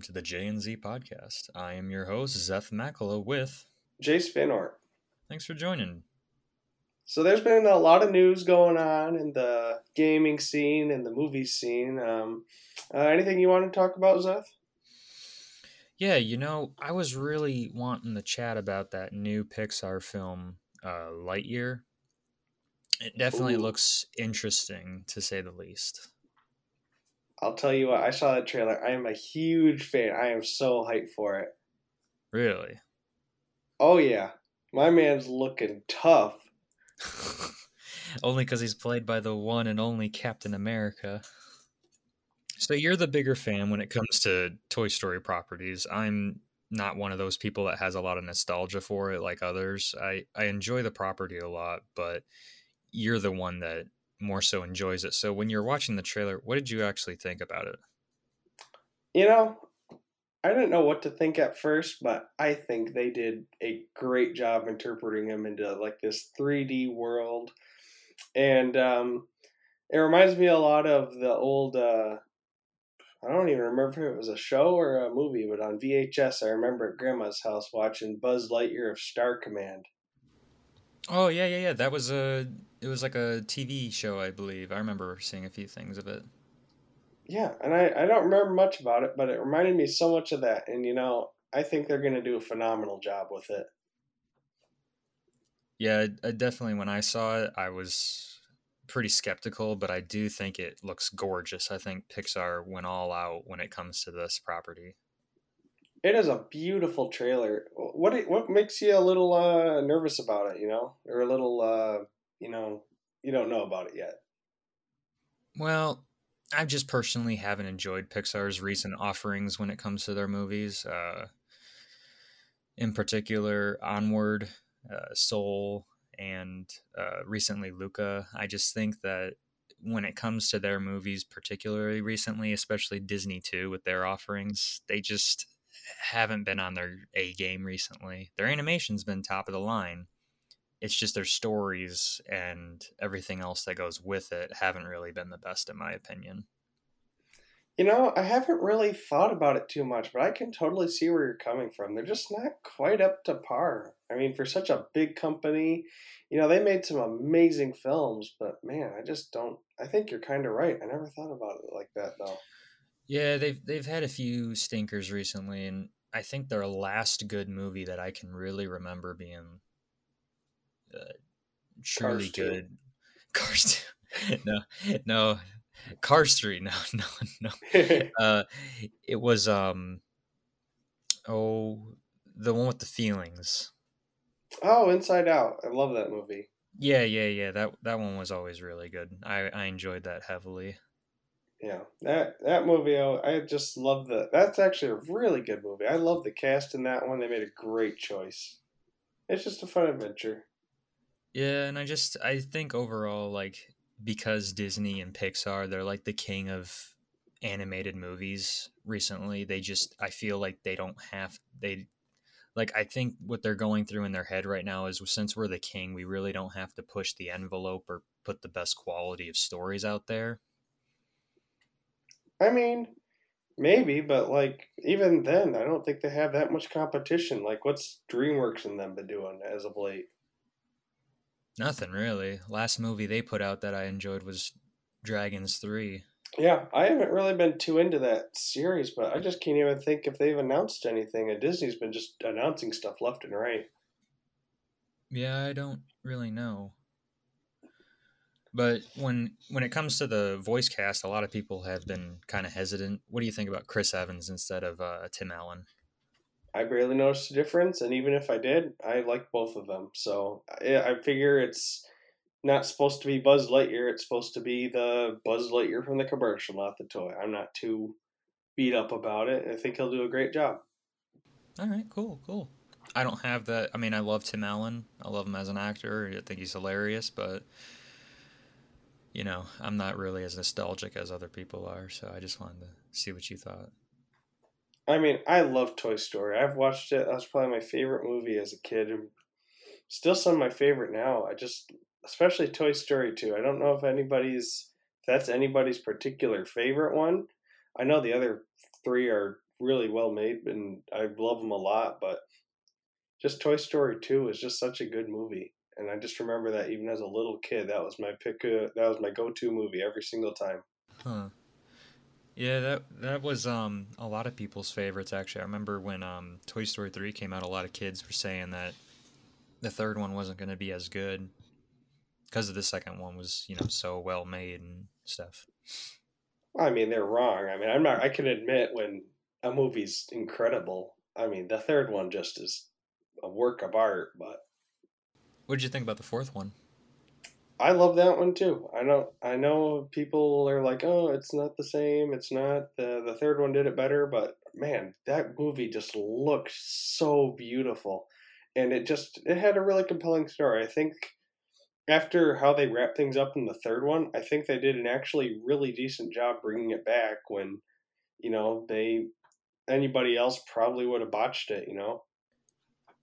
welcome to the J and Z podcast. I am your host, Zeth Makala with Jayce Van Oort. Thanks for joining. So there's been a lot of news going on in the gaming scene and the movie scene. Um, uh, anything you want to talk about, Zeth? Yeah, you know, I was really wanting to chat about that new Pixar film, uh, Lightyear. It definitely Ooh. looks interesting, to say the least. I'll tell you what, I saw that trailer. I am a huge fan. I am so hyped for it. Really? Oh, yeah. My man's looking tough. only because he's played by the one and only Captain America. So you're the bigger fan when it comes to Toy Story properties. I'm not one of those people that has a lot of nostalgia for it like others. I, I enjoy the property a lot, but you're the one that more so enjoys it. So when you're watching the trailer, what did you actually think about it? You know, I didn't know what to think at first, but I think they did a great job interpreting him into like this 3D world. And um, it reminds me a lot of the old uh, I don't even remember if it was a show or a movie, but on VHS, I remember at Grandma's house watching Buzz Lightyear of Star Command. Oh yeah, yeah, yeah. That was a it was like a TV show, I believe. I remember seeing a few things of it. Yeah, and I, I don't remember much about it, but it reminded me so much of that. And, you know, I think they're going to do a phenomenal job with it. Yeah, I definitely when I saw it, I was pretty skeptical, but I do think it looks gorgeous. I think Pixar went all out when it comes to this property. It is a beautiful trailer. What what makes you a little uh, nervous about it, you know? Or a little, uh, you know, you don't know about it yet? Well, I just personally haven't enjoyed Pixar's recent offerings when it comes to their movies. Uh, in particular, Onward, uh, Soul, and uh, recently Luca. I just think that when it comes to their movies, particularly recently, especially Disney too, with their offerings, they just haven't been on their A game recently. Their animation's been top of the line. It's just their stories and everything else that goes with it haven't really been the best, in my opinion. You know, I haven't really thought about it too much, but I can totally see where you're coming from. They're just not quite up to par. I mean, for such a big company, you know, they made some amazing films, but man, I just don't. I think you're kind of right. I never thought about it like that, though. Yeah, they've they've had a few stinkers recently, and I think their last good movie that I can really remember being uh, truly Cars 2. good. Cars, two. no, no, Cars three. No, no, no. Uh, it was um, oh, the one with the feelings. oh, Inside Out. I love that movie. Yeah, yeah, yeah. That that one was always really good. I I enjoyed that heavily. Yeah, that that movie, I just love the. That's actually a really good movie. I love the cast in that one. They made a great choice. It's just a fun adventure. Yeah, and I just I think overall like because Disney and Pixar they're like the king of animated movies recently. They just I feel like they don't have they like I think what they're going through in their head right now is since we're the king, we really don't have to push the envelope or put the best quality of stories out there. I mean, maybe, but like even then, I don't think they have that much competition. Like, what's DreamWorks and them been doing as of late? Nothing really. Last movie they put out that I enjoyed was Dragons 3. Yeah, I haven't really been too into that series, but I just can't even think if they've announced anything. And Disney's been just announcing stuff left and right. Yeah, I don't really know. But when when it comes to the voice cast, a lot of people have been kind of hesitant. What do you think about Chris Evans instead of uh, Tim Allen? I barely noticed a difference, and even if I did, I like both of them. So I, I figure it's not supposed to be Buzz Lightyear. It's supposed to be the Buzz Lightyear from the commercial, not the toy. I'm not too beat up about it. I think he'll do a great job. All right, cool, cool. I don't have that. I mean, I love Tim Allen. I love him as an actor. I think he's hilarious, but you know, I'm not really as nostalgic as other people are. So I just wanted to see what you thought. I mean, I love Toy Story. I've watched it. That was probably my favorite movie as a kid, and still some of my favorite now. I just, especially Toy Story 2. I don't know if anybody's, if that's anybody's particular favorite one. I know the other three are really well made, and I love them a lot. But just Toy Story Two is just such a good movie, and I just remember that even as a little kid, that was my pick. Uh, that was my go-to movie every single time. Huh. Yeah, that that was um a lot of people's favorites actually. I remember when um Toy Story 3 came out, a lot of kids were saying that the third one wasn't going to be as good because of the second one was, you know, so well made and stuff. I mean, they're wrong. I mean, I'm not I can admit when a movie's incredible. I mean, the third one just is a work of art, but What did you think about the fourth one? I love that one too. I know I know people are like, "Oh, it's not the same. It's not the the third one did it better." But man, that movie just looked so beautiful, and it just it had a really compelling story. I think after how they wrapped things up in the third one, I think they did an actually really decent job bringing it back. When you know they anybody else probably would have botched it. You know.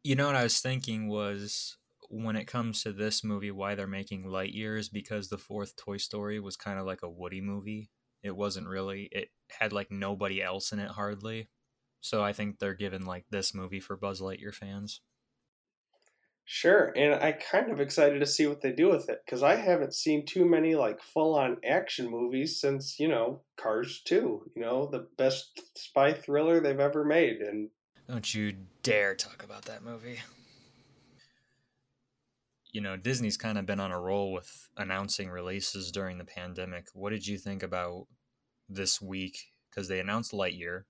You know what I was thinking was when it comes to this movie, why they're making light years because the fourth Toy Story was kind of like a Woody movie. It wasn't really. It had like nobody else in it hardly. So I think they're giving like this movie for Buzz Lightyear fans. Sure, and I kind of excited to see what they do with it because I haven't seen too many like full-on action movies since you know Cars Two. You know, the best spy thriller they've ever made, and Don't you dare talk about that movie. You know, Disney's kind of been on a roll with announcing releases during the pandemic. What did you think about this week? Because they announced Lightyear.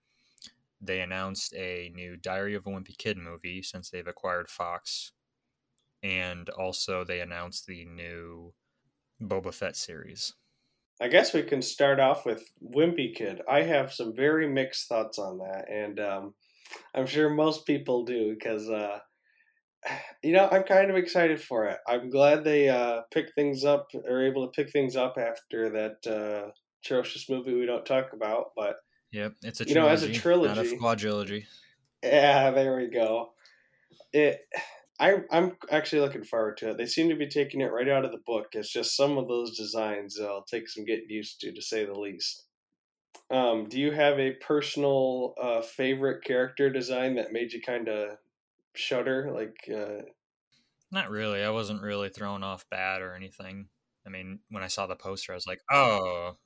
They announced a new Diary of a Wimpy Kid movie since they've acquired Fox. And also, they announced the new Boba Fett series. I guess we can start off with Wimpy Kid. I have some very mixed thoughts on that, and um, I'm sure most people do because, uh, you know, I'm kind of excited for it. I'm glad they uh, picked things up, or able to pick things up after that uh, atrocious movie we don't talk about. But Yep, it's a You trilogy, know, as a trilogy, not a quadrilogy. yeah, there we go. It. I, I'm actually looking forward to it. They seem to be taking it right out of the book. It's just some of those designs that'll take some getting used to, to say the least. Um, do you have a personal uh, favorite character design that made you kind of shudder? Like, uh, Not really. I wasn't really thrown off bad or anything. I mean, when I saw the poster, I was like, "Oh,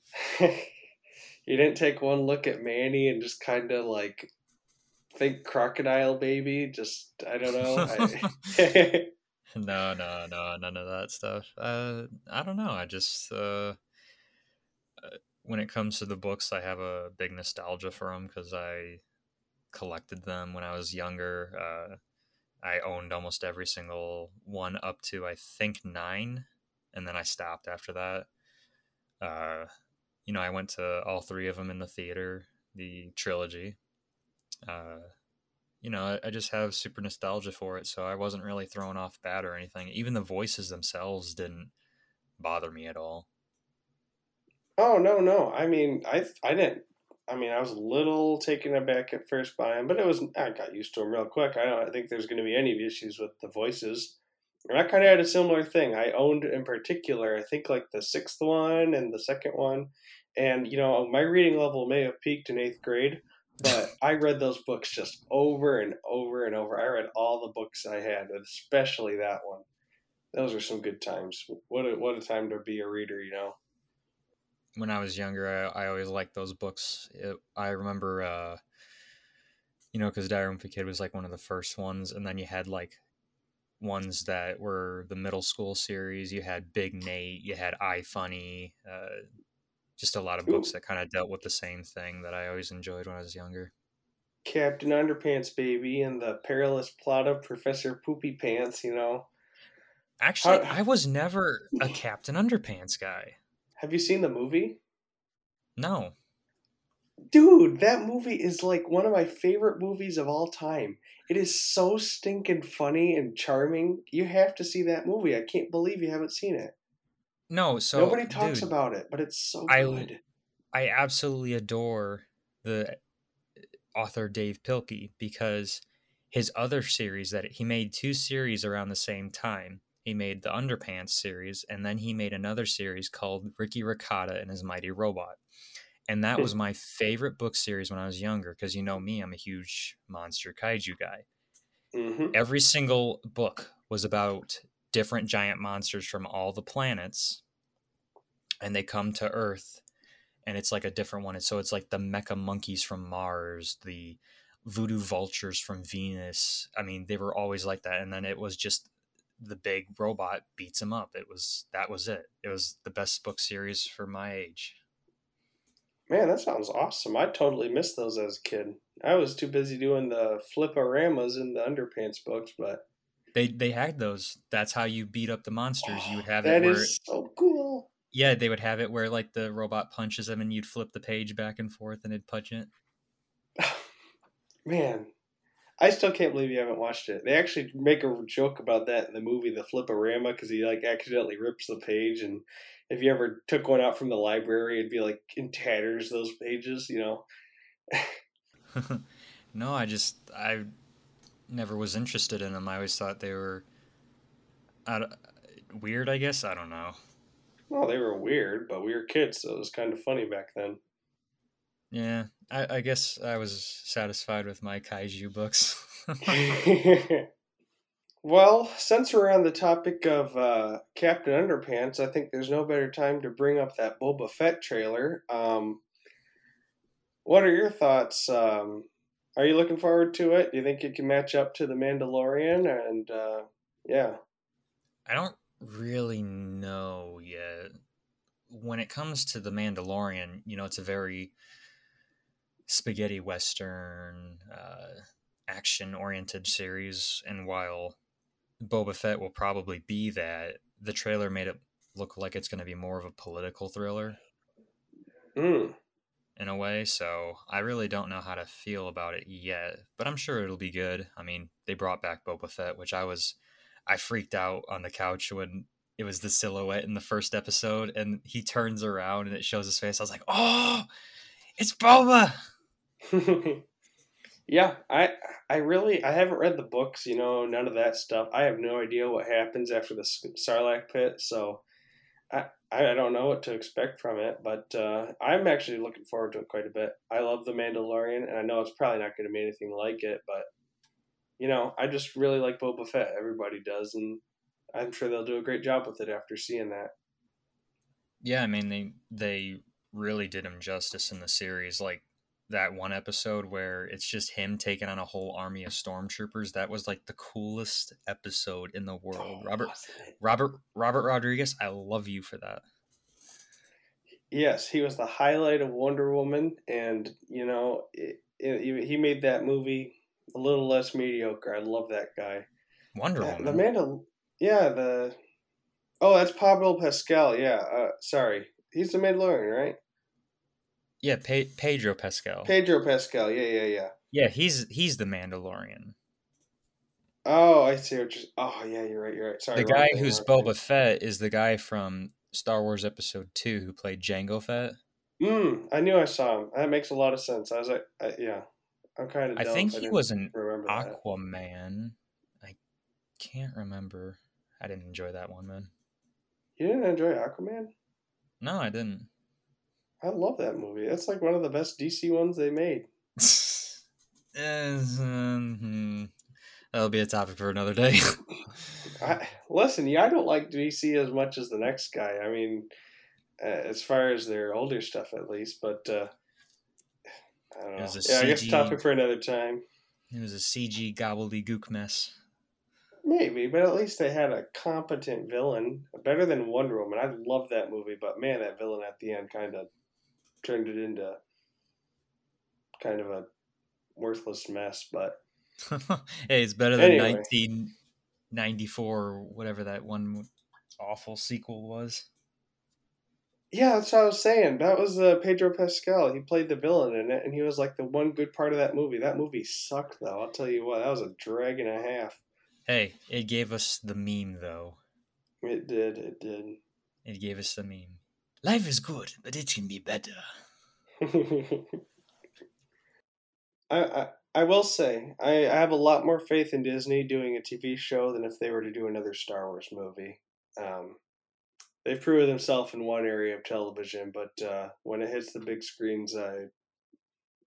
you didn't take one look at Manny and just kind of like think crocodile baby. Just I don't know. I, no, no, no, none of that stuff." Uh, I don't know. I just uh, uh, when it comes to the books, I have a big nostalgia for them because I collected them when I was younger. Uh, I owned almost every single one up to I think nine, and then I stopped after that. Uh, you know, I went to all three of them in the theater, the trilogy. Uh, you know, I, I just have super nostalgia for it, so I wasn't really thrown off bad or anything. Even the voices themselves didn't bother me at all. Oh no, no. I mean, I I didn't. I mean, I was a little taken aback at first by him, but it was I got used to him real quick. I don't I think there's going to be any issues with the voices. And I kind of had a similar thing. I owned in particular, I think like the sixth one and the second one, and you know my reading level may have peaked in eighth grade, but I read those books just over and over and over. I read all the books I had, especially that one. Those are some good times. What a what a time to be a reader, you know. When I was younger, I, I always liked those books. It, I remember, uh, you know, because Diary of a Kid was like one of the first ones, and then you had like ones that were the middle school series. You had Big Nate, you had I Funny, uh, just a lot of books Ooh. that kind of dealt with the same thing that I always enjoyed when I was younger. Captain Underpants Baby and the Perilous Plot of Professor Poopy Pants, you know. Actually, How- I was never a Captain Underpants guy. Have you seen the movie? No, Dude, that movie is like one of my favorite movies of all time. It is so stinking funny and charming. You have to see that movie. I can't believe you haven't seen it. no. So Nobody talks dude, about it, but it's so I- good. I absolutely adore the uh, author Dav Pilkey because his other series that he made two series around the same time. He made the Underpants series, and then he made another series called Ricky Ricotta and His Mighty Robot. And that was my favorite book series when I was younger because you know me, I'm a huge monster kaiju guy. hmm Every single book was about different giant monsters from all the planets, and they come to Earth, and it's like a different one. And so it's like the mecha monkeys from Mars, the voodoo vultures from Venus. I mean, they were always like that. And then it was just the big robot beats him up. It was that was it. It was the best book series for my age. Man, that sounds awesome. I totally missed those as a kid. I was too busy doing the fliporamas in the underpants books, but They they had those. That's how you beat up the monsters. You would have that it where is so cool. yeah, they would have it where like the robot punches them and you'd flip the page back and forth and it'd punch it. Man, I still can't believe you haven't watched it. They actually make a joke about that in the movie The Fliporama because he like accidentally rips the page, and if you ever took one out from the library, it'd be like in tatters. Those pages, you know. no, I just I never was interested in them. I always thought they were I weird. I guess I don't know. Well, they were weird, but we were kids, so it was kind of funny back then. Yeah, I, I guess I was satisfied with my kaiju books. well, since we're on the topic of uh, Captain Underpants, I think there's no better time to bring up that Boba Fett trailer. Um, what are your thoughts? Um, are you looking forward to it? Do you think it can match up to The Mandalorian? And uh, yeah, I don't really know yet. When it comes to the Mandalorian, you know, it's a very spaghetti western, uh, action oriented series, and while Boba Fett will probably be that, the trailer made it look like it's going to be more of a political thriller mm. in a way. So I really don't know how to feel about it yet, but I'm sure it'll be good. I mean, they brought back Boba Fett, which I was, I freaked out on the couch when it was the silhouette in the first episode, and he turns around and it shows his face. I was like, oh, it's Boba. yeah, I I really I haven't read the books, you know, none of that stuff. I have no idea what happens after the Sarlacc pit, so I I don't know what to expect from it, but uh, I'm actually looking forward to it quite a bit. I love the Mandalorian, and I know it's probably not going to be anything like it, but you know, I just really like Boba Fett. Everybody does, and I'm sure they'll do a great job with it after seeing that. Yeah, I mean they they really did him justice in the series. Like that one episode where it's just him taking on a whole army of stormtroopers. That was like the coolest episode in the world. Robert Robert Robert Rodriguez, I love you for that. Yes, he was the highlight of Wonder Woman, and you know, it, it, he made that movie a little less mediocre. I love that guy. Wonder Uh, Woman. The Mandal, yeah, the oh, that's Pablo Pascal. Yeah, uh, sorry, he's the Mandalorian, right? Yeah, Pe- Pedro Pascal. Pedro Pascal. Yeah, yeah, yeah. yeah, he's he's the Mandalorian. Oh, I see what you're. Oh, yeah, you're right. You're right. Sorry. the guy thing, who's wrong Boba Fett is the guy from Star Wars Episode Two who played Jango Fett. thing. Mm, I knew I saw him. That makes a lot of sense. I was like, I, yeah, I'm kind of. I think he was an remember that. Aquaman. I can't remember. I didn't enjoy that one, man. You didn't enjoy Aquaman? No, I didn't. I love that movie. That's like one of the best DC ones they made. Eh, hmm. That'll be a topic for another day. I, listen, yeah, I don't like DC as much as the next guy. I mean, uh, as far as their older stuff, at least. But uh, I don't know. Yeah, I guess topic for another time. it was a CG gobbledygook mess. Maybe, but at least they had a competent villain, better than Wonder Woman. I love that movie, but man, that villain at the end kind of turned it into kind of a worthless mess. But hey, it's better than Anyway. 1994 or whatever that one awful sequel was. yeah, that's what I was saying. That was uh, Pedro Pascal. He played the villain in it, and he was like the one good part of that movie. That movie sucked, though. I'll tell you what, that was a drag and a half. Hey, it gave us the meme though. It did. It did. It gave us the meme. Life is good, but it can be better. I, I I will say I, I have a lot more faith in Disney doing a TV show than if they were to do another Star Wars movie. Um, they've proven themselves in one area of television, but uh, when it hits the big screens, I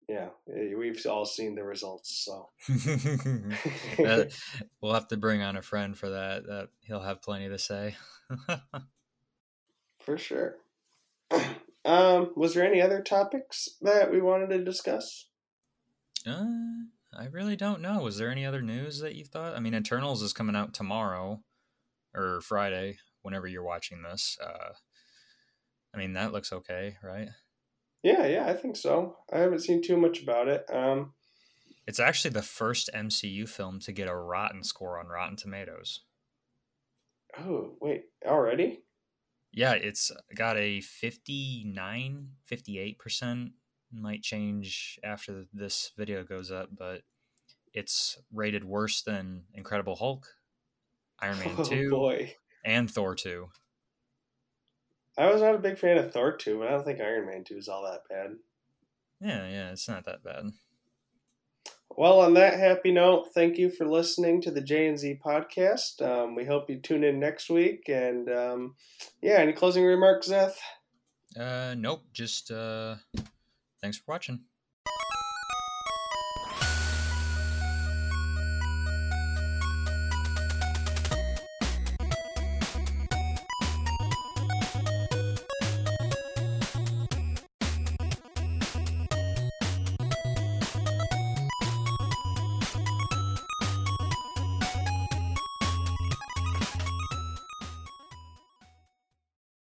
yeah, eh, we've all seen the results. So we'll have to bring on a friend for that. That he'll have plenty to say. for sure. Um, was there any other topics that we wanted to discuss? Uh, I really don't know. Was there any other news that you thought? I mean, Eternals is coming out tomorrow or Friday, whenever you're watching this. Uh, I mean, that looks okay, right? Yeah, yeah, I think so. I haven't seen too much about it. Um, it's actually the first MCU film to get a rotten score on Rotten Tomatoes. Oh, wait, already? Yeah, it's got a 59, 58%. Might change after this video goes up, but it's rated worse than Incredible Hulk, Iron Man oh, 2, boy. and Thor 2. I was not a big fan of Thor 2, but I don't think Iron Man 2 is all that bad. Yeah, yeah, it's not that bad. Well, on that happy note, thank you for listening to the J and Z podcast. Um, we hope you tune in next week. And um, yeah, any closing remarks, Seth? Uh, nope. Just uh, thanks for watching.